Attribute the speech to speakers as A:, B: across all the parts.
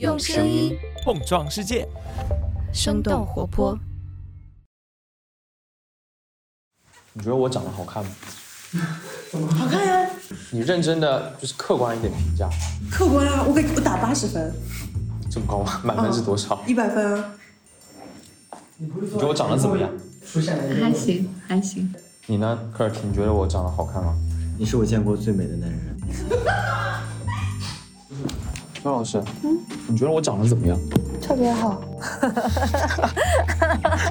A: 用声音
B: 碰撞世界，
A: 生动活泼。
C: 你觉得我长得好看吗？
D: 好看呀，
C: 你认真的就是客观一点评价，
D: 客观啊，我给我打八十分，
C: 这么高吗？满分是多少？
D: 一百分啊。
C: 你觉得我长得怎么样？
A: 还行，还行。
C: 你呢，科尔汀？你觉得我长得好看吗？
E: 你是我见过最美的男人。
C: 孙老师，嗯，你觉得我长得怎么样？
A: 特别好。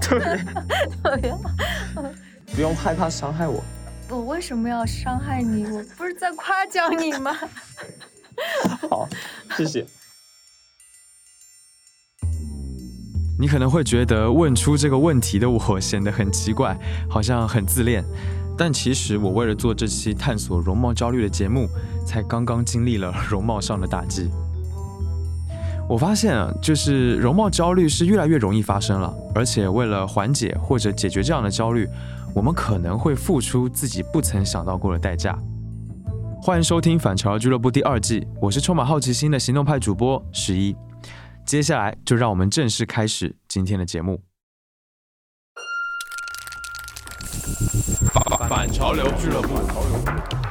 C: 特别特别好。不用害怕伤害我。
A: 我为什么要伤害你？我不是在夸奖你吗？
C: 好，谢谢。
B: 你可能会觉得问出这个问题的我显得很奇怪，好像很自恋。但其实我为了做这期探索容貌焦虑的节目，才刚刚经历了容貌上的打击。我发现啊，就是容貌焦虑是越来越容易发生了，而且为了缓解或者解决这样的焦虑，我们可能会付出自己不曾想到过的代价。欢迎收听《反潮流俱乐部》第二季，我是充满好奇心的行动派主播十一。接下来就让我们正式开始今天的节目。反反潮流俱乐部。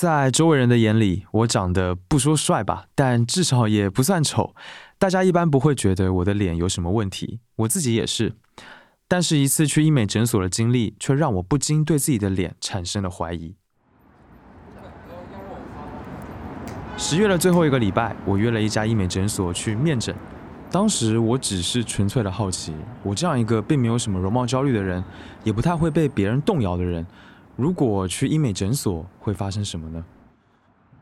B: 在周围人的眼里，我长得不说帅吧，但至少也不算丑。大家一般不会觉得我的脸有什么问题，我自己也是。但是，一次去医美诊所的经历，却让我不禁对自己的脸产生了怀疑。十月的最后一个礼拜，我约了一家医美诊所去面诊。当时我只是纯粹的好奇，我这样一个并没有什么容貌焦虑的人，也不太会被别人动摇的人，如果去医美诊所会发生什么呢？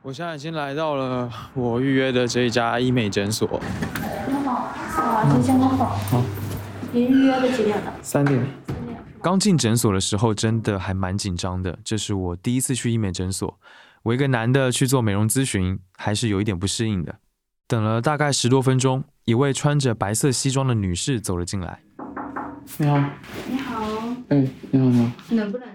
B: 我现在已经来到了 我预约的这一家医美诊所。
F: 你好，啊，先生好。好。您预约的几点的？
C: 三点。
B: 刚进诊所的时候，真的还蛮紧张的，这是我第一次去医美诊所。我一个男的去做美容咨询，还是有一点不适应的。等了大概十多分钟，一位穿着白色西装的女士走了进来。
C: 你好。
F: 你好。
C: 哎，你好，你好。
F: 能不能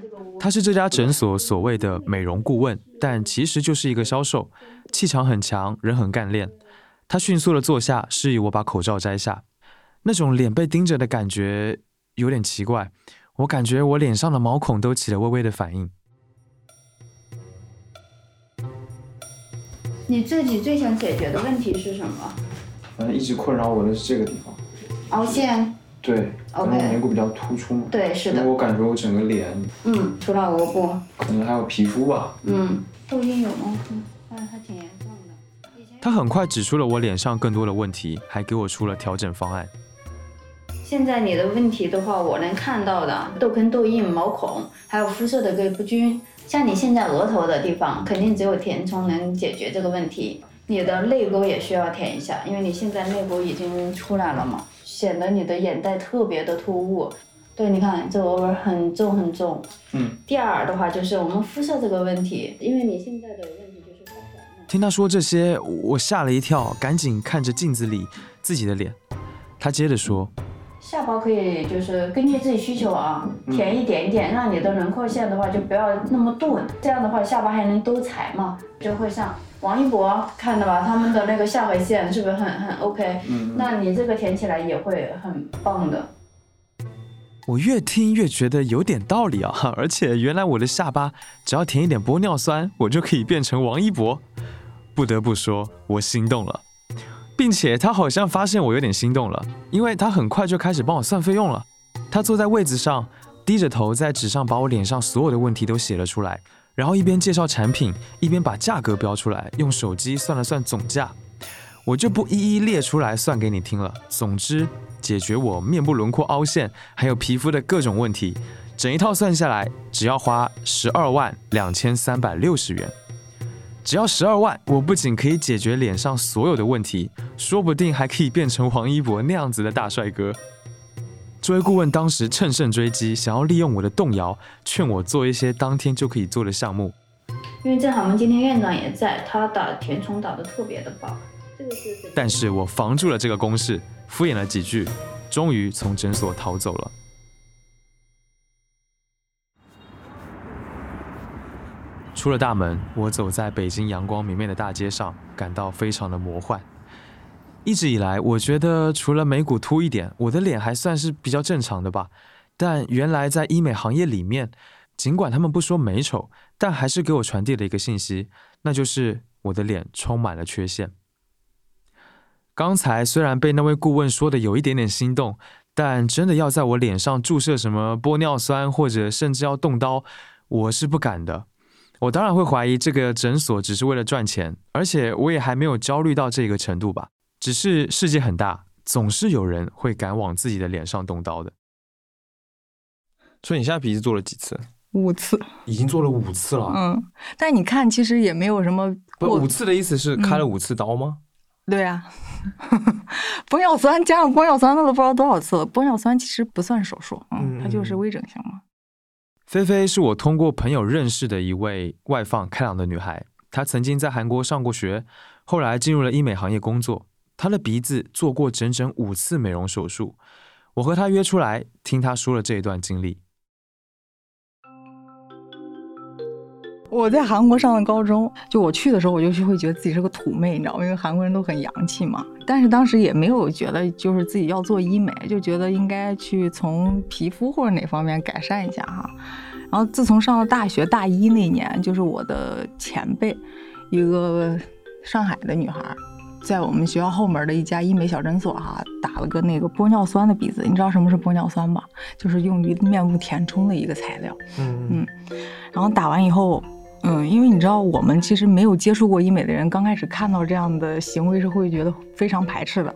F: 这个屋？
B: 她是这家诊所所谓的美容顾问，但其实就是一个销售，气场很强，人很干练。他迅速的坐下，示意我把口罩摘下。那种脸被盯着的感觉有点奇怪，我感觉我脸上的毛孔都起了微微的反应。
F: 你自己最想解决的问题是什么？
C: 反正一直困扰我的是这个地方，
F: 凹陷。
C: 对
F: ，OK。
C: 脸骨比较突出嘛。
F: 对，是的。
C: 我感觉我整个脸，
F: 嗯，除了额部，
C: 可能还有皮肤吧。
F: 嗯，痘印有吗？嗯，还挺严重的。
B: 他很快指出了我脸上更多的问题，还给我出了调整方案。
F: 现在你的问题的话，我能看到的痘坑、痘印、毛孔，还有肤色的个不均。像你现在额头的地方，肯定只有填充能解决这个问题。你的泪沟也需要填一下，因为你现在泪沟已经出来了嘛，显得你的眼袋特别的突兀。对，你看这额纹很重很重。
C: 嗯。
F: 第二的话就是我们肤色这个问题，因为你现在的问题就是发黄了。
B: 听他说这些，我吓了一跳，赶紧看着镜子里自己的脸。他接着说。
F: 下巴可以就是根据自己需求啊，填一点点，让你的轮廓线的话就不要那么钝，这样的话下巴还能多裁嘛，就会像王一博看的吧，他们的那个下颌线是不是很很 OK？嗯，那你这个填起来也会很棒的。
B: 我越听越觉得有点道理啊，而且原来我的下巴只要填一点玻尿酸，我就可以变成王一博。不得不说，我心动了。并且他好像发现我有点心动了，因为他很快就开始帮我算费用了。他坐在位子上，低着头在纸上把我脸上所有的问题都写了出来，然后一边介绍产品，一边把价格标出来，用手机算了算总价。我就不一一列出来算给你听了。总之，解决我面部轮廓凹陷还有皮肤的各种问题，整一套算下来只要花十二万两千三百六十元。只要十二万，我不仅可以解决脸上所有的问题，说不定还可以变成王一博那样子的大帅哥。这位顾问当时乘胜追击，想要利用我的动摇，劝我做一些当天就可以做的项目。
F: 因为正好我们今天院长也在，他打填充打的特别的棒。这个是。
B: 但是我防住了这个攻势，敷衍了几句，终于从诊所逃走了。出了大门，我走在北京阳光明媚的大街上，感到非常的魔幻。一直以来，我觉得除了眉骨凸一点，我的脸还算是比较正常的吧。但原来在医美行业里面，尽管他们不说美丑，但还是给我传递了一个信息，那就是我的脸充满了缺陷。刚才虽然被那位顾问说的有一点点心动，但真的要在我脸上注射什么玻尿酸，或者甚至要动刀，我是不敢的。我当然会怀疑这个诊所只是为了赚钱，而且我也还没有焦虑到这个程度吧。只是世界很大，总是有人会敢往自己的脸上动刀的。
C: 所以你现在鼻子做了几次？
G: 五次，
C: 已经做了五次了。
G: 嗯，但你看，其实也没有什么。
C: 不，五次的意思是开了五次刀吗？
G: 对啊，玻尿酸加上玻尿酸，那都不知道多少次了。玻尿酸其实不算手术，嗯，它就是微整形嘛。
B: 菲菲是我通过朋友认识的一位外放开朗的女孩，她曾经在韩国上过学，后来进入了医美行业工作。她的鼻子做过整整五次美容手术。我和她约出来，听她说了这一段经历。
G: 我在韩国上的高中，就我去的时候，我就会觉得自己是个土妹，你知道吗？因为韩国人都很洋气嘛。但是当时也没有觉得就是自己要做医美，就觉得应该去从皮肤或者哪方面改善一下哈。然后自从上了大学大一那年，就是我的前辈，一个上海的女孩，在我们学校后门的一家医美小诊所哈，打了个那个玻尿酸的鼻子。你知道什么是玻尿酸吧？就是用于面部填充的一个材料。嗯嗯。然后打完以后。嗯，因为你知道，我们其实没有接触过医美的人，刚开始看到这样的行为是会觉得非常排斥的。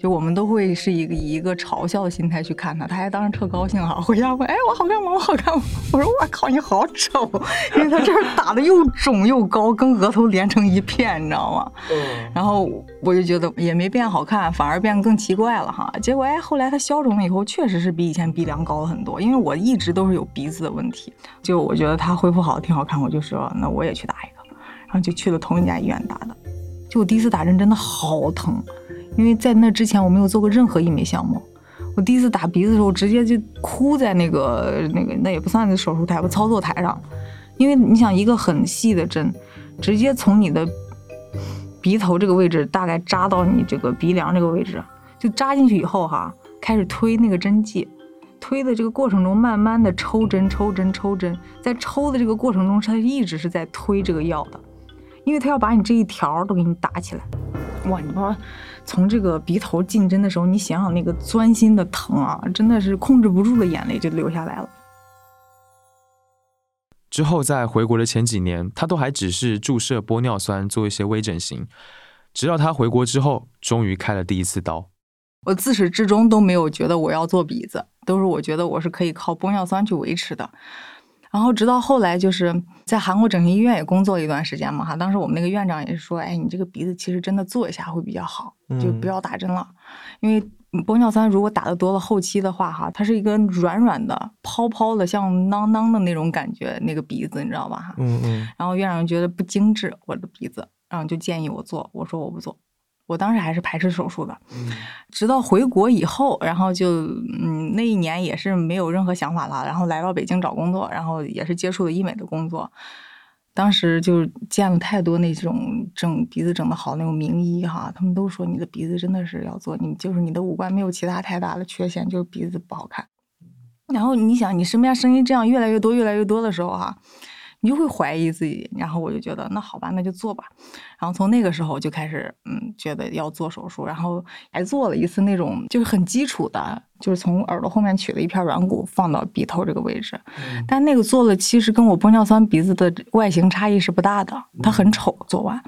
G: 就我们都会是一个以一个嘲笑的心态去看他，他还当时特高兴哈，回家问，哎，我好看吗？我好看吗？我说我靠，你好丑，因为他这儿打的又肿又高，跟额头连成一片，你知道吗？嗯。然后我就觉得也没变好看，反而变得更奇怪了哈。结果哎，后来他消肿了以后，确实是比以前鼻梁高了很多。因为我一直都是有鼻子的问题，就我觉得他恢复好挺好看，我就说那我也去打一个，然后就去了同一家医院打的。就我第一次打针真的好疼。因为在那之前我没有做过任何医美项目，我第一次打鼻子的时候直接就哭在那个那个那也不算是手术台吧操作台上，因为你想一个很细的针，直接从你的鼻头这个位置大概扎到你这个鼻梁这个位置，就扎进去以后哈，开始推那个针剂，推的这个过程中慢慢的抽针抽针抽针，在抽的这个过程中，它一直是在推这个药的，因为它要把你这一条都给你打起来，哇，你妈。从这个鼻头进针的时候，你想想那个钻心的疼啊，真的是控制不住的眼泪就流下来了。
B: 之后在回国的前几年，他都还只是注射玻尿酸做一些微整形，直到他回国之后，终于开了第一次刀。
G: 我自始至终都没有觉得我要做鼻子，都是我觉得我是可以靠玻尿酸去维持的。然后直到后来，就是在韩国整形医院也工作了一段时间嘛，哈，当时我们那个院长也是说，哎，你这个鼻子其实真的做一下会比较好，就不要打针了，因为玻尿酸如果打的多了，后期的话，哈，它是一个软软的、泡泡的、像囊囊的那种感觉，那个鼻子你知道吧，哈，
C: 嗯嗯，
G: 然后院长觉得不精致，我的鼻子，然后就建议我做，我说我不做。我当时还是排斥手术的，直到回国以后，然后就嗯那一年也是没有任何想法了，然后来到北京找工作，然后也是接触了医美的工作。当时就见了太多那种整鼻子整的好那种名医哈，他们都说你的鼻子真的是要做，你就是你的五官没有其他太大的缺陷，就是鼻子不好看。然后你想，你身边声音这样越来越多越来越多的时候哈。你就会怀疑自己，然后我就觉得那好吧，那就做吧。然后从那个时候就开始，嗯，觉得要做手术，然后还做了一次那种就是很基础的，就是从耳朵后面取了一片软骨放到鼻头这个位置。但那个做了，其实跟我玻尿酸鼻子的外形差异是不大的，它很丑。做完，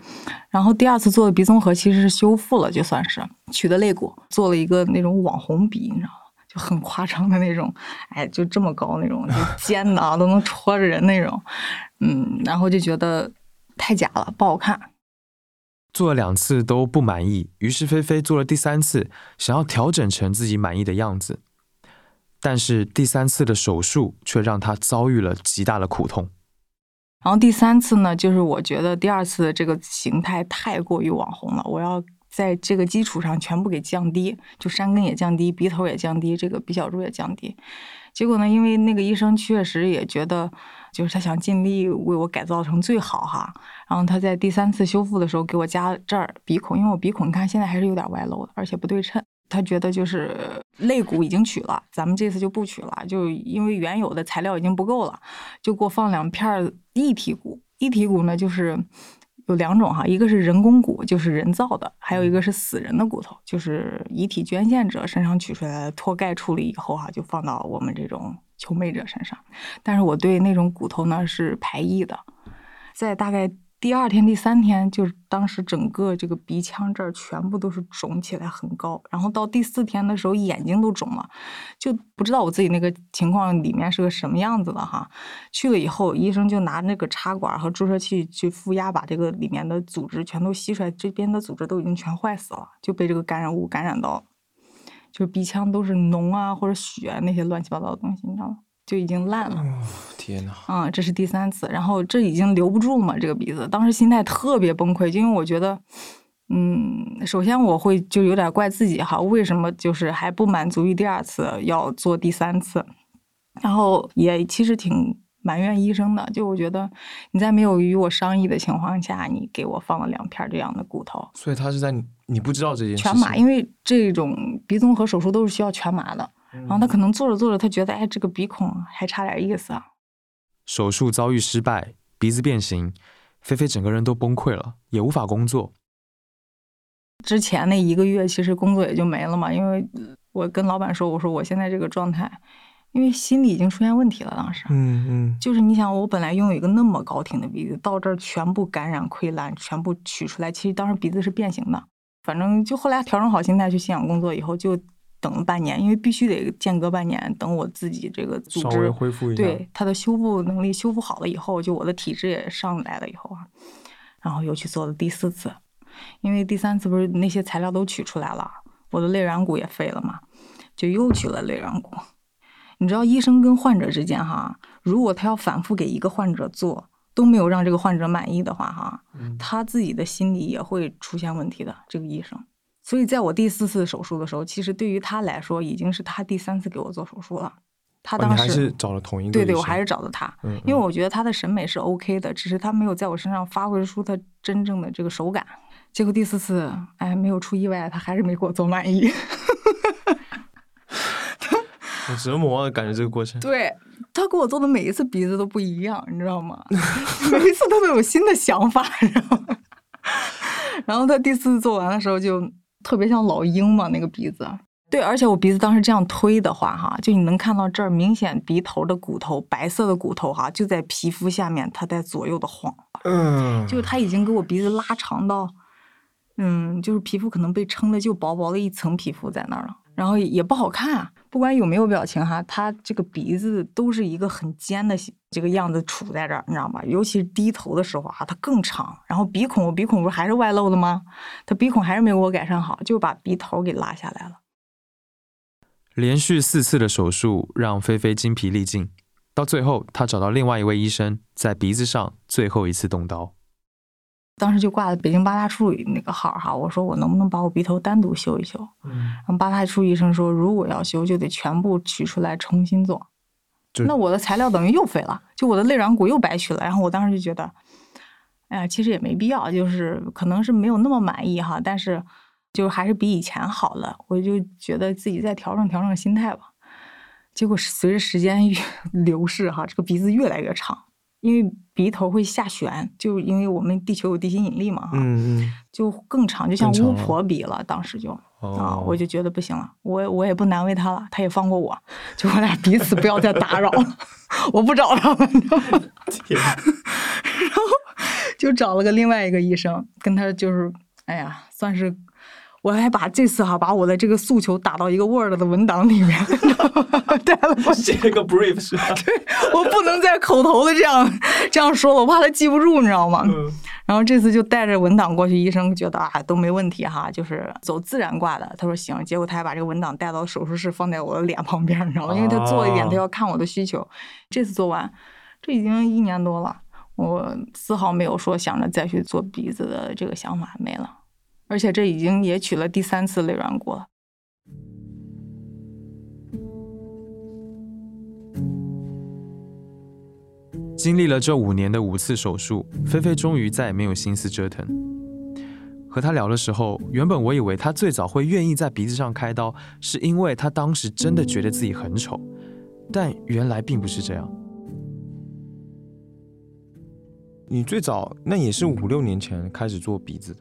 G: 然后第二次做的鼻综合其实是修复了，就算是取的肋骨，做了一个那种网红鼻，你知道吗？就很夸张的那种，哎，就这么高那种，就尖的啊，都能戳着人那种，嗯，然后就觉得太假了，不好看。
B: 做了两次都不满意，于是菲菲做了第三次，想要调整成自己满意的样子。但是第三次的手术却让她遭遇了极大的苦痛。
G: 然后第三次呢，就是我觉得第二次的这个形态太过于网红了，我要。在这个基础上全部给降低，就山根也降低，鼻头也降低，这个鼻小柱也降低，结果呢，因为那个医生确实也觉得，就是他想尽力为我改造成最好哈。然后他在第三次修复的时候给我加这儿鼻孔，因为我鼻孔你看现在还是有点外露的，而且不对称。他觉得就是肋骨已经取了，咱们这次就不取了，就因为原有的材料已经不够了，就给我放两片异体骨。异体骨呢，就是有两种哈，一个是人工骨，就是人造的，还有一个是死人的骨头，就是遗体捐献者身上取出来的，脱钙处理以后哈，就放到我们这种求美者身上。但是我对那种骨头呢是排异的，在大概。第二天、第三天，就是当时整个这个鼻腔这儿全部都是肿起来，很高。然后到第四天的时候，眼睛都肿了，就不知道我自己那个情况里面是个什么样子的哈。去了以后，医生就拿那个插管和注射器去负压，把这个里面的组织全都吸出来。这边的组织都已经全坏死了，就被这个感染物感染到，就是鼻腔都是脓啊或者血那些乱七八糟的东西，你知道吗？就已经烂了，
C: 天哪！
G: 嗯，这是第三次，然后这已经留不住嘛，这个鼻子，当时心态特别崩溃，就因为我觉得，嗯，首先我会就有点怪自己哈，为什么就是还不满足于第二次要做第三次，然后也其实挺埋怨医生的，就我觉得你在没有与我商议的情况下，你给我放了两片这样的骨头，
B: 所以他是在你不知道这件事
G: 全麻，因为这种鼻综合手术都是需要全麻的。然后他可能做着做着，他觉得哎，这个鼻孔还差点意思啊。
B: 手术遭遇失败，鼻子变形，菲菲整个人都崩溃了，也无法工作。
G: 之前那一个月，其实工作也就没了嘛，因为我跟老板说，我说我现在这个状态，因为心理已经出现问题了。当时，
B: 嗯嗯，
G: 就是你想，我本来拥有一个那么高挺的鼻子，到这儿全部感染溃烂，全部取出来，其实当时鼻子是变形的。反正就后来调整好心态去信仰工作以后就。等了半年，因为必须得间隔半年，等我自己这个组织
B: 恢复一
G: 下，对它的修复能力修复好了以后，就我的体质也上来了以后啊，然后又去做了第四次，因为第三次不是那些材料都取出来了，我的肋软骨也废了嘛，就又取了肋软骨。你知道医生跟患者之间哈，如果他要反复给一个患者做，都没有让这个患者满意的话哈，他自己的心理也会出现问题的。这个医生。所以，在我第四次手术的时候，其实对于他来说，已经是他第三次给我做手术了。他当时
B: 还是找了同一个。
G: 对对，我还是找的他，因为我觉得他的审美是 OK 的，只是他没有在我身上发挥出他真正的这个手感。结果第四次，哎，没有出意外，他还是没给我做满意。
B: 好折磨啊，感觉这个过程。
G: 对他给我做的每一次鼻子都不一样，你知道吗？每一次他都有新的想法，然后？然后他第四次做完的时候就。特别像老鹰嘛，那个鼻子。对，而且我鼻子当时这样推的话，哈，就你能看到这儿明显鼻头的骨头，白色的骨头，哈，就在皮肤下面，它在左右的晃。
B: 嗯，
G: 就是他已经给我鼻子拉长到，嗯，就是皮肤可能被撑的就薄薄的一层皮肤在那儿了。然后也不好看，不管有没有表情哈，他这个鼻子都是一个很尖的这个样子杵在这儿，你知道吗？尤其是低头的时候啊，它更长。然后鼻孔，鼻孔不是还是外露的吗？他鼻孔还是没给我改善好，就把鼻头给拉下来了。
B: 连续四次的手术让菲菲精疲力尽，到最后她找到另外一位医生，在鼻子上最后一次动刀。
G: 当时就挂了北京八大处那个号哈，我说我能不能把我鼻头单独修一修？嗯，然后八大处医生说，如果要修，就得全部取出来重新做。那我的材料等于又废了，就我的肋软骨又白取了。然后我当时就觉得，哎呀，其实也没必要，就是可能是没有那么满意哈，但是就还是比以前好了。我就觉得自己再调整调整心态吧。结果随着时间 流逝哈，这个鼻子越来越长。因为鼻头会下旋，就因为我们地球有地心引力嘛，
B: 嗯嗯，
G: 就更长，就像巫婆鼻了。当时就啊，我就觉得不行了，我我也不难为他了，他也放过我，就我俩彼此不要再打扰了，我不找他们，然后就找了个另外一个医生，跟他就是，哎呀，算是。我还把这次哈把我的这个诉求打到一个 Word 的文档里面，带了
B: 我写了个 brief 是吧？
G: 对，我不能再口头的这样这样说了，我怕他记不住，你知道吗？
B: 嗯。
G: 然后这次就带着文档过去，医生觉得啊都没问题哈，就是走自然挂的。他说行，结果他还把这个文档带到手术室，放在我的脸旁边，你知道吗？因为他做一点，他要看我的需求。这次做完，这已经一年多了，我丝毫没有说想着再去做鼻子的这个想法，没了。而且这已经也取了第三次肋软骨了。
B: 经历了这五年的五次手术，菲菲终于再也没有心思折腾。和他聊的时候，原本我以为他最早会愿意在鼻子上开刀，是因为他当时真的觉得自己很丑，但原来并不是这样。
C: 你最早那也是五六年前开始做鼻子的，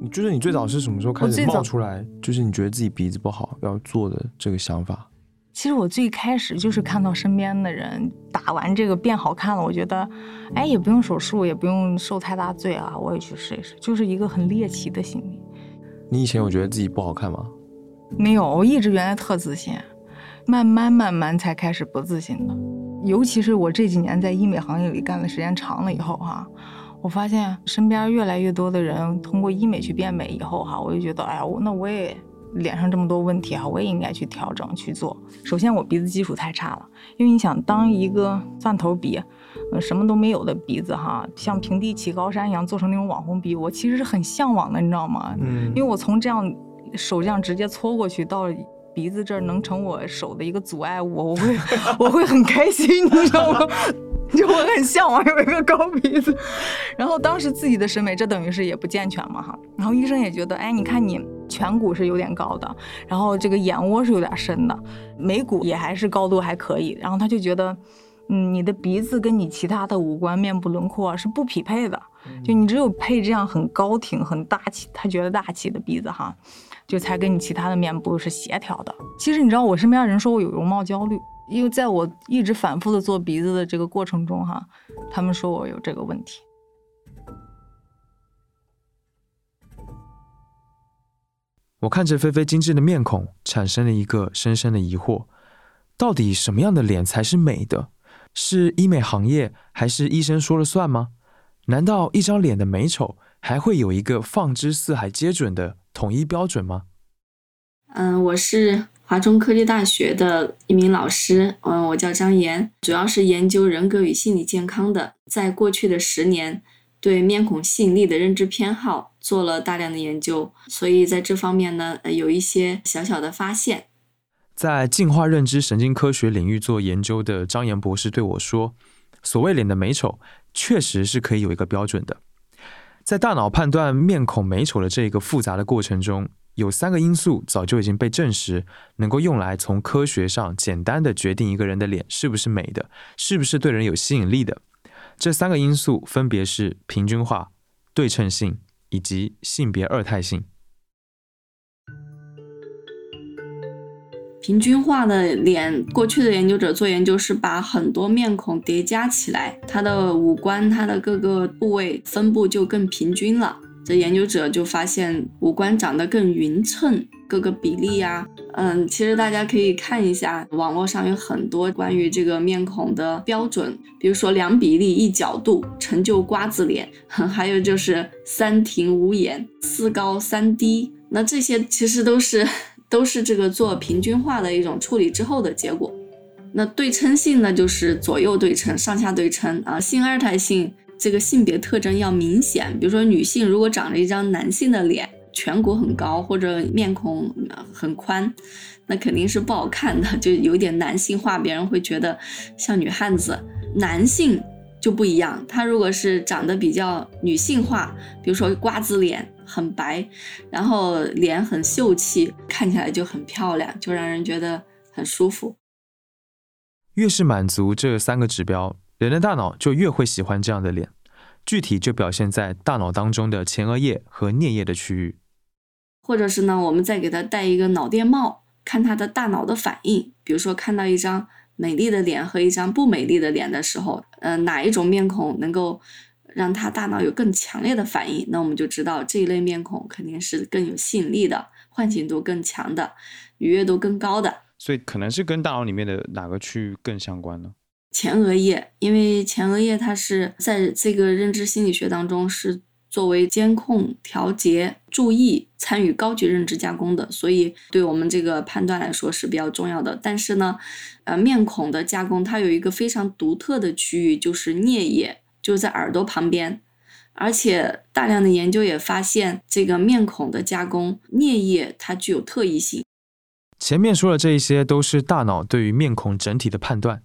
C: 你就是你最早是什么时候开始冒出来？就是你觉得自己鼻子不好要做的这个想法？
G: 其实我最开始就是看到身边的人打完这个变好看了，我觉得，哎，也不用手术，也不用受太大罪啊，我也去试一试，就是一个很猎奇的心理。
C: 你以前有觉得自己不好看吗？
G: 没有，我一直原来特自信，慢慢慢慢才开始不自信的。尤其是我这几年在医美行业里干的时间长了以后哈，我发现身边越来越多的人通过医美去变美以后哈，我就觉得，哎呀，我那我也。脸上这么多问题哈，我也应该去调整去做。首先，我鼻子基础太差了，因为你想当一个蒜头鼻，呃，什么都没有的鼻子哈，像平地起高山一样做成那种网红鼻，我其实是很向往的，你知道吗？嗯。因为我从这样手这样直接搓过去到鼻子这儿能成我手的一个阻碍物，我会 我会很开心，你知道吗？就我很向往有一个高鼻子。然后当时自己的审美这等于是也不健全嘛哈，然后医生也觉得，哎，你看你。颧骨是有点高的，然后这个眼窝是有点深的，眉骨也还是高度还可以。然后他就觉得，嗯，你的鼻子跟你其他的五官面部轮廓是不匹配的，就你只有配这样很高挺、很大气，他觉得大气的鼻子哈，就才跟你其他的面部是协调的。其实你知道，我身边人说我有容貌焦虑，因为在我一直反复的做鼻子的这个过程中哈，他们说我有这个问题。
B: 我看着菲菲精致的面孔，产生了一个深深的疑惑：到底什么样的脸才是美的？是医美行业还是医生说了算吗？难道一张脸的美丑还会有一个放之四海皆准的统一标准吗？
H: 嗯，我是华中科技大学的一名老师，嗯，我叫张岩，主要是研究人格与心理健康的。在过去的十年。对面孔吸引力的认知偏好做了大量的研究，所以在这方面呢，有一些小小的发现。
B: 在进化认知神经科学领域做研究的张岩博士对我说：“所谓脸的美丑，确实是可以有一个标准的。在大脑判断面孔美丑的这个复杂的过程中，有三个因素早就已经被证实，能够用来从科学上简单的决定一个人的脸是不是美的，是不是对人有吸引力的。”这三个因素分别是平均化、对称性以及性别二态性。
H: 平均化的脸，过去的研究者做研究是把很多面孔叠加起来，它的五官、它的各个部位分布就更平均了。这研究者就发现五官长得更匀称。各个比例呀，嗯，其实大家可以看一下，网络上有很多关于这个面孔的标准，比如说两比例一角度成就瓜子脸，还有就是三庭五眼四高三低，那这些其实都是都是这个做平均化的一种处理之后的结果。那对称性呢，就是左右对称、上下对称啊。性二态性这个性别特征要明显，比如说女性如果长着一张男性的脸。颧骨很高或者面孔很宽，那肯定是不好看的，就有点男性化，别人会觉得像女汉子。男性就不一样，他如果是长得比较女性化，比如说瓜子脸很白，然后脸很秀气，看起来就很漂亮，就让人觉得很舒服。
B: 越是满足这三个指标，人的大脑就越会喜欢这样的脸。具体就表现在大脑当中的前额叶和颞叶的区域。
H: 或者是呢，我们再给他戴一个脑电帽，看他的大脑的反应。比如说，看到一张美丽的脸和一张不美丽的脸的时候，呃，哪一种面孔能够让他大脑有更强烈的反应？那我们就知道这一类面孔肯定是更有吸引力的，唤醒度更强的，愉悦度更高的。
C: 所以可能是跟大脑里面的哪个区域更相关呢？
H: 前额叶，因为前额叶它是在这个认知心理学当中是。作为监控、调节、注意、参与高级认知加工的，所以对我们这个判断来说是比较重要的。但是呢，呃，面孔的加工它有一个非常独特的区域，就是颞叶，就在耳朵旁边。而且大量的研究也发现，这个面孔的加工，颞叶它具有特异性。
B: 前面说的这一些都是大脑对于面孔整体的判断，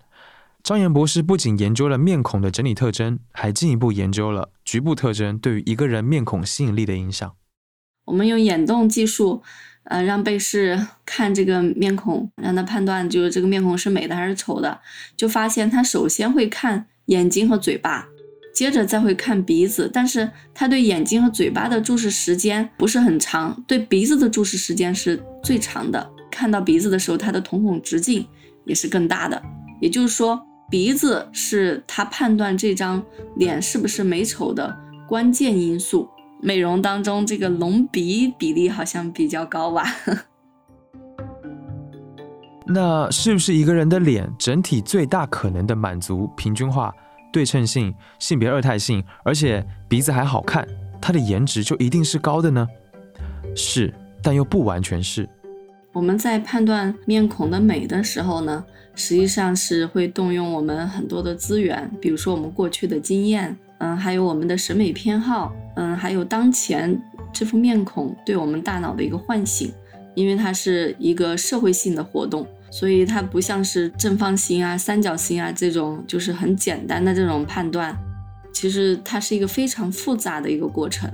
B: 张岩博士不仅研究了面孔的整体特征，还进一步研究了局部特征对于一个人面孔吸引力的影响。
H: 我们用眼动技术，呃，让被试看这个面孔，让他判断就是这个面孔是美的还是丑的，就发现他首先会看眼睛和嘴巴，接着再会看鼻子，但是他对眼睛和嘴巴的注视时间不是很长，对鼻子的注视时间是最长的。看到鼻子的时候，他的瞳孔直径也是更大的，也就是说。鼻子是他判断这张脸是不是美丑的关键因素。美容当中，这个隆鼻比例好像比较高吧？
B: 那是不是一个人的脸整体最大可能的满足平均化、对称性、性别二态性，而且鼻子还好看，他的颜值就一定是高的呢？是，但又不完全是。
H: 我们在判断面孔的美的时候呢？实际上是会动用我们很多的资源，比如说我们过去的经验，嗯，还有我们的审美偏好，嗯，还有当前这副面孔对我们大脑的一个唤醒，因为它是一个社会性的活动，所以它不像是正方形啊、三角形啊这种就是很简单的这种判断，其实它是一个非常复杂的一个过程。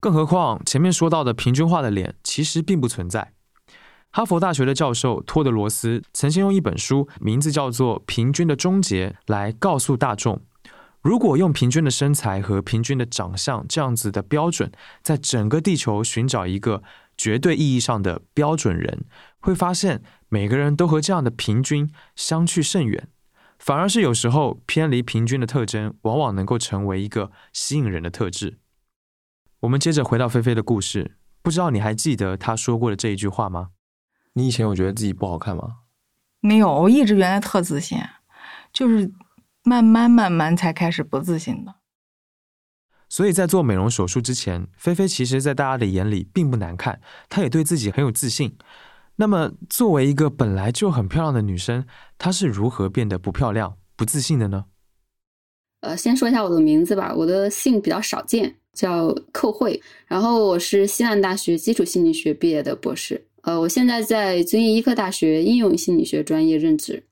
B: 更何况前面说到的平均化的脸其实并不存在。哈佛大学的教授托德罗斯曾经用一本书，名字叫做《平均的终结》，来告诉大众：如果用平均的身材和平均的长相这样子的标准，在整个地球寻找一个绝对意义上的标准人，会发现每个人都和这样的平均相去甚远。反而是有时候偏离平均的特征，往往能够成为一个吸引人的特质。我们接着回到菲菲的故事，不知道你还记得她说过的这一句话吗？
C: 你以前有觉得自己不好看吗？
G: 没有，我一直原来特自信，就是慢慢慢慢才开始不自信的。
B: 所以在做美容手术之前，菲菲其实，在大家的眼里并不难看，她也对自己很有自信。那么，作为一个本来就很漂亮的女生，她是如何变得不漂亮、不自信的呢？
I: 呃，先说一下我的名字吧，我的姓比较少见，叫寇慧，然后我是西南大学基础心理学毕业的博士。呃，我现在在遵义医科大学应用心理学专业任职。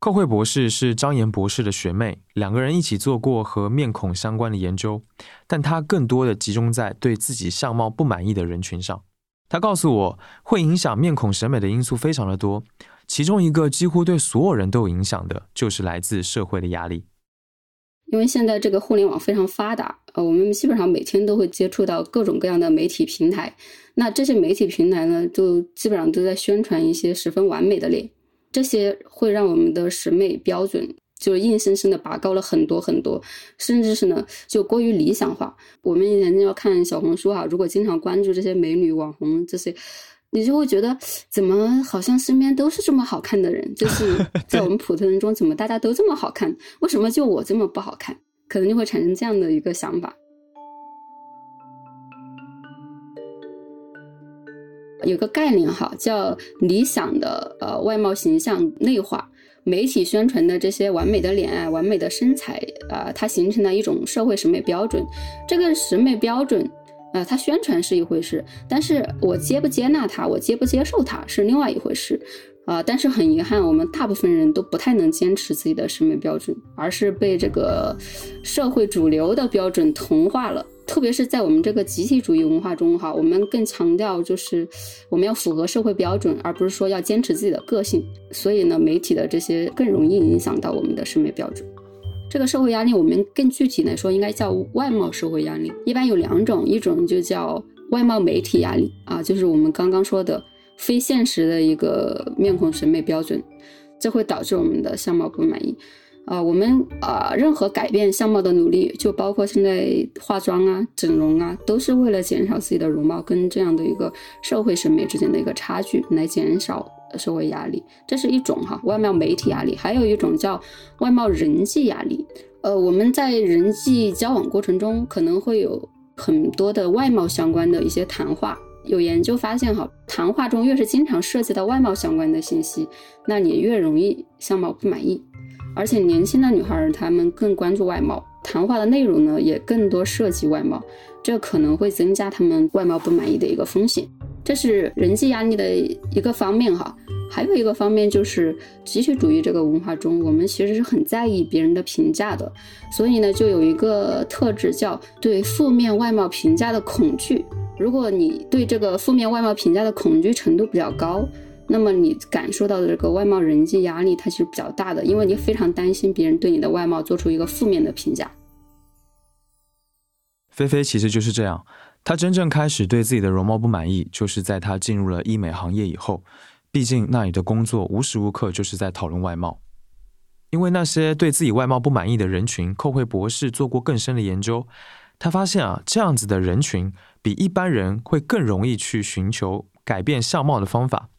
B: 寇慧博士是张岩博士的学妹，两个人一起做过和面孔相关的研究，但她更多的集中在对自己相貌不满意的人群上。她告诉我，会影响面孔审美的因素非常的多，其中一个几乎对所有人都有影响的，就是来自社会的压力。
I: 因为现在这个互联网非常发达，呃，我们基本上每天都会接触到各种各样的媒体平台。那这些媒体平台呢，就基本上都在宣传一些十分完美的脸，这些会让我们的审美标准就硬生生的拔高了很多很多，甚至是呢就过于理想化。我们以前要看小红书啊，如果经常关注这些美女网红这些。你就会觉得，怎么好像身边都是这么好看的人？就是 在我们普通人中，怎么大家都这么好看？为什么就我这么不好看？可能就会产生这样的一个想法。有个概念哈，叫理想的呃外貌形象内化。媒体宣传的这些完美的脸、完美的身材啊，它形成了一种社会审美标准。这个审美标准。呃，他宣传是一回事，但是我接不接纳他，我接不接受他是另外一回事，啊，但是很遗憾，我们大部分人都不太能坚持自己的审美标准，而是被这个社会主流的标准同化了。特别是在我们这个集体主义文化中，哈，我们更强调就是我们要符合社会标准，而不是说要坚持自己的个性。所以呢，媒体的这些更容易影响到我们的审美标准。这个社会压力，我们更具体来说，应该叫外貌社会压力。一般有两种，一种就叫外貌媒体压力啊，就是我们刚刚说的非现实的一个面孔审美标准，这会导致我们的相貌不满意。啊，我们啊，任何改变相貌的努力，就包括现在化妆啊、整容啊，都是为了减少自己的容貌跟这样的一个社会审美之间的一个差距，来减少社会压力。这是一种哈外貌媒体压力，还有一种叫外貌人际压力。呃，我们在人际交往过程中，可能会有很多的外貌相关的一些谈话。有研究发现哈，谈话中越是经常涉及到外貌相关的信息，那你越容易相貌不满意。而且年轻的女孩儿，她们更关注外貌，谈话的内容呢也更多涉及外貌，这可能会增加她们外貌不满意的一个风险。这是人际压力的一个方面哈。还有一个方面就是集体主义这个文化中，我们其实是很在意别人的评价的，所以呢，就有一个特质叫对负面外貌评价的恐惧。如果你对这个负面外貌评价的恐惧程度比较高，那么你感受到的这个外貌人际压力，它其实比较大的，因为你非常担心别人对你的外貌做出一个负面的评价。
B: 菲菲其实就是这样，她真正开始对自己的容貌不满意，就是在她进入了医美行业以后。毕竟那里的工作无时无刻就是在讨论外貌，因为那些对自己外貌不满意的人群，寇慧博士做过更深的研究，他发现啊，这样子的人群比一般人会更容易去寻求改变相貌的方法。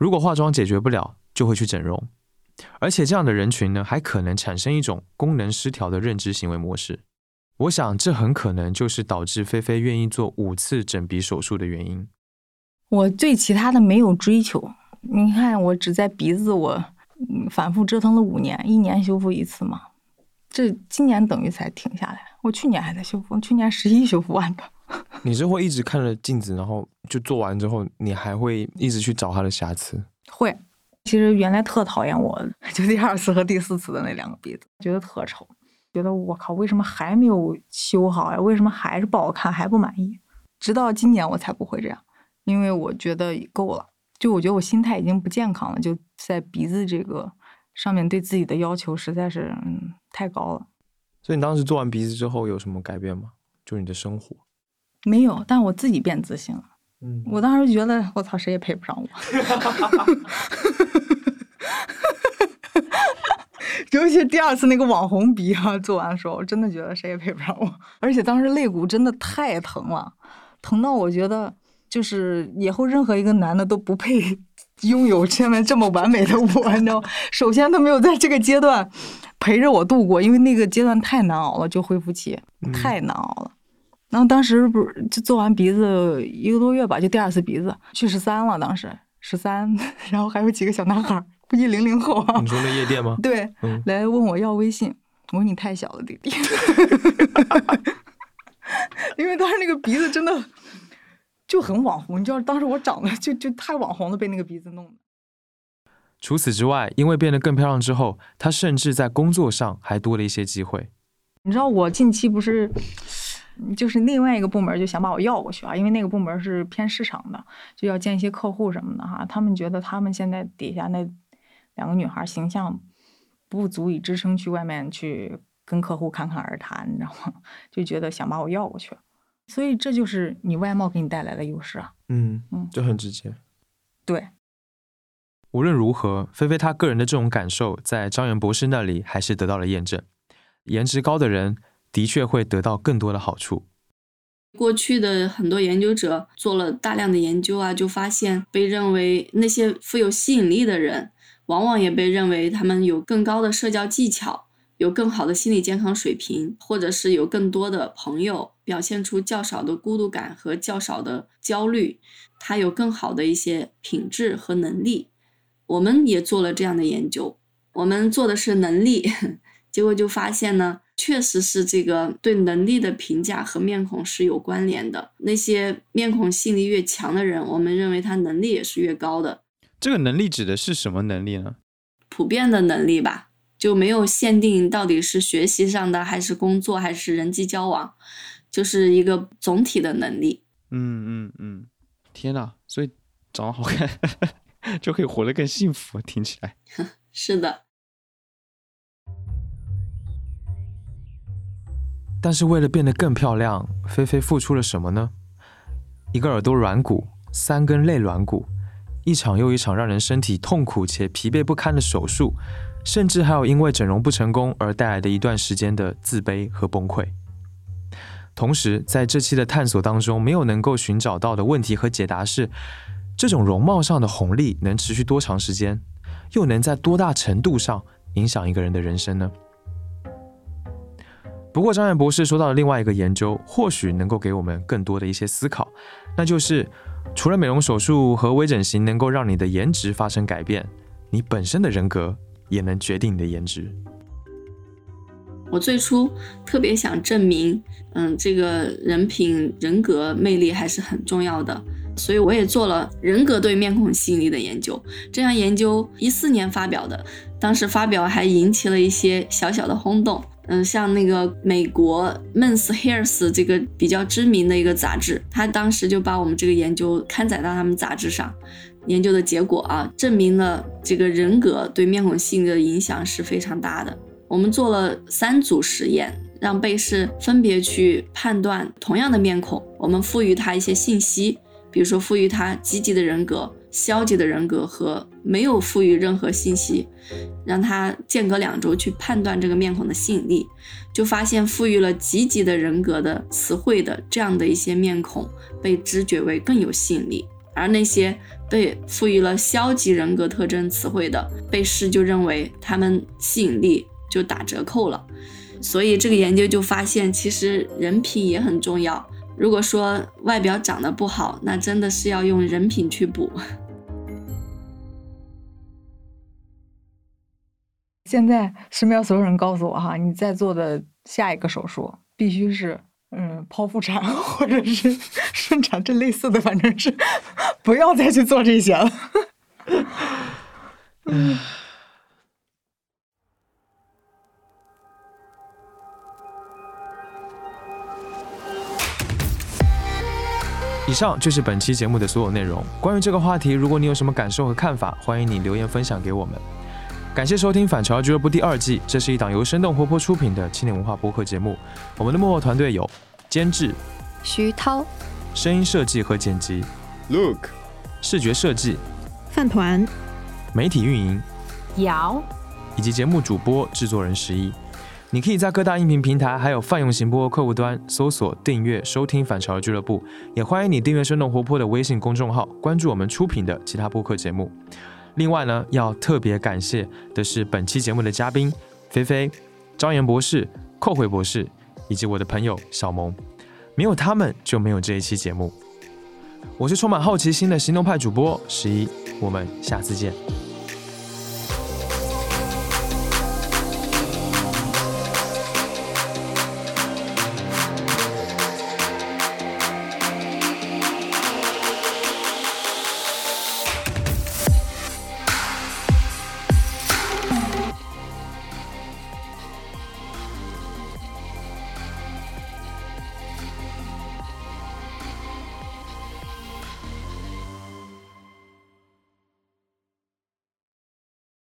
B: 如果化妆解决不了，就会去整容，而且这样的人群呢，还可能产生一种功能失调的认知行为模式。我想，这很可能就是导致菲菲愿意做五次整鼻手术的原因。
G: 我对其他的没有追求。你看，我只在鼻子，我反复折腾了五年，一年修复一次嘛。这今年等于才停下来。我去年还在修复，去年十一修复完的。
C: 你是会一直看着镜子，然后就做完之后，你还会一直去找它的瑕疵？
G: 会。其实原来特讨厌我，就第二次和第四次的那两个鼻子，觉得特丑，觉得我靠，为什么还没有修好呀？为什么还是不好看，还不满意？直到今年我才不会这样，因为我觉得够了。就我觉得我心态已经不健康了，就在鼻子这个上面对自己的要求实在是嗯太高了。
C: 所以你当时做完鼻子之后有什么改变吗？就你的生活？
G: 没有，但我自己变自信了。嗯，我当时觉得我操，谁也配不上我。尤其是第二次那个网红鼻啊，做完的时候，我真的觉得谁也配不上我。而且当时肋骨真的太疼了，疼到我觉得。就是以后任何一个男的都不配拥有现在这么完美的我，你知道？首先他没有在这个阶段陪着我度过，因为那个阶段太难熬了，就恢复期太难熬了。然后当时不是就做完鼻子一个多月吧，就第二次鼻子去十三了，当时十三，然后还有几个小男孩，估计零零后啊。
C: 你说那夜店吗？
G: 对，来问我要微信，我说你太小了，弟弟，因为当时那个鼻子真的。就很网红，你知道，当时我长得就就太网红了，被那个鼻子弄的。
B: 除此之外，因为变得更漂亮之后，她甚至在工作上还多了一些机会。
G: 你知道，我近期不是就是另外一个部门就想把我要过去啊，因为那个部门是偏市场的，就要见一些客户什么的哈。他们觉得他们现在底下那两个女孩形象不足以支撑去外面去跟客户侃侃而谈，你知道吗？就觉得想把我要过去。所以这就是你外貌给你带来的优势啊！
C: 嗯嗯，就很直接。
G: 对。
B: 无论如何，菲菲她个人的这种感受，在张元博士那里还是得到了验证。颜值高的人的确会得到更多的好处。
H: 过去的很多研究者做了大量的研究啊，就发现被认为那些富有吸引力的人，往往也被认为他们有更高的社交技巧。有更好的心理健康水平，或者是有更多的朋友，表现出较少的孤独感和较少的焦虑，他有更好的一些品质和能力。我们也做了这样的研究，我们做的是能力，结果就发现呢，确实是这个对能力的评价和面孔是有关联的。那些面孔吸引力越强的人，我们认为他能力也是越高的。
B: 这个能力指的是什么能力呢？
H: 普遍的能力吧。就没有限定到底是学习上的还是工作还是人际交往，就是一个总体的能力。
B: 嗯嗯嗯，天哪！所以长得好看 就可以活得更幸福，听起来。
H: 是的。
B: 但是为了变得更漂亮，菲菲付出了什么呢？一个耳朵软骨，三根肋软骨，一场又一场让人身体痛苦且疲惫不堪的手术。甚至还有因为整容不成功而带来的一段时间的自卑和崩溃。同时，在这期的探索当中，没有能够寻找到的问题和解答是：这种容貌上的红利能持续多长时间，又能在多大程度上影响一个人的人生呢？不过，张燕博士说到了另外一个研究，或许能够给我们更多的一些思考，那就是除了美容手术和微整形能够让你的颜值发生改变，你本身的人格。也能决定你的颜值。
H: 我最初特别想证明，嗯，这个人品、人格魅力还是很重要的。所以我也做了人格对面孔吸引力的研究。这项研究一四年发表的，当时发表还引起了一些小小的轰动。嗯，像那个美国 Men's Health 这个比较知名的一个杂志，他当时就把我们这个研究刊载到他们杂志上。研究的结果啊，证明了这个人格对面孔吸引的影响是非常大的。我们做了三组实验，让被试分别去判断同样的面孔，我们赋予他一些信息，比如说赋予他积极的人格、消极的人格和没有赋予任何信息，让他间隔两周去判断这个面孔的吸引力，就发现赋予了积极的人格的词汇的这样的一些面孔被知觉为更有吸引力。而那些被赋予了消极人格特征词汇的被试就认为他们吸引力就打折扣了，所以这个研究就发现，其实人品也很重要。如果说外表长得不好，那真的是要用人品去补。
G: 现在身边所有人告诉我哈，你在做的下一个手术必须是。嗯，剖腹产 或者是 顺产这类似的，反正是不要再去做这些了。嗯。
B: 以上就是本期节目的所有内容。关于这个话题，如果你有什么感受和看法，欢迎你留言分享给我们。感谢收听《反潮俱乐部》第二季，这是一档由生动活泼出品的青年文化播客节目。我们的幕后团队有监制
A: 徐涛，
B: 声音设计和剪辑
C: Look，
B: 视觉设计
A: 饭团，
B: 媒体运营
A: 姚，
B: 以及节目主播制作人十一。你可以在各大音频平台还有泛用型播客客户端搜索订阅收听《反潮俱乐部》，也欢迎你订阅生动活泼的微信公众号，关注我们出品的其他播客节目。另外呢，要特别感谢的是本期节目的嘉宾菲菲、张岩博士、寇慧博士，以及我的朋友小萌，没有他们就没有这一期节目。我是充满好奇心的行动派主播十一，我们下次见。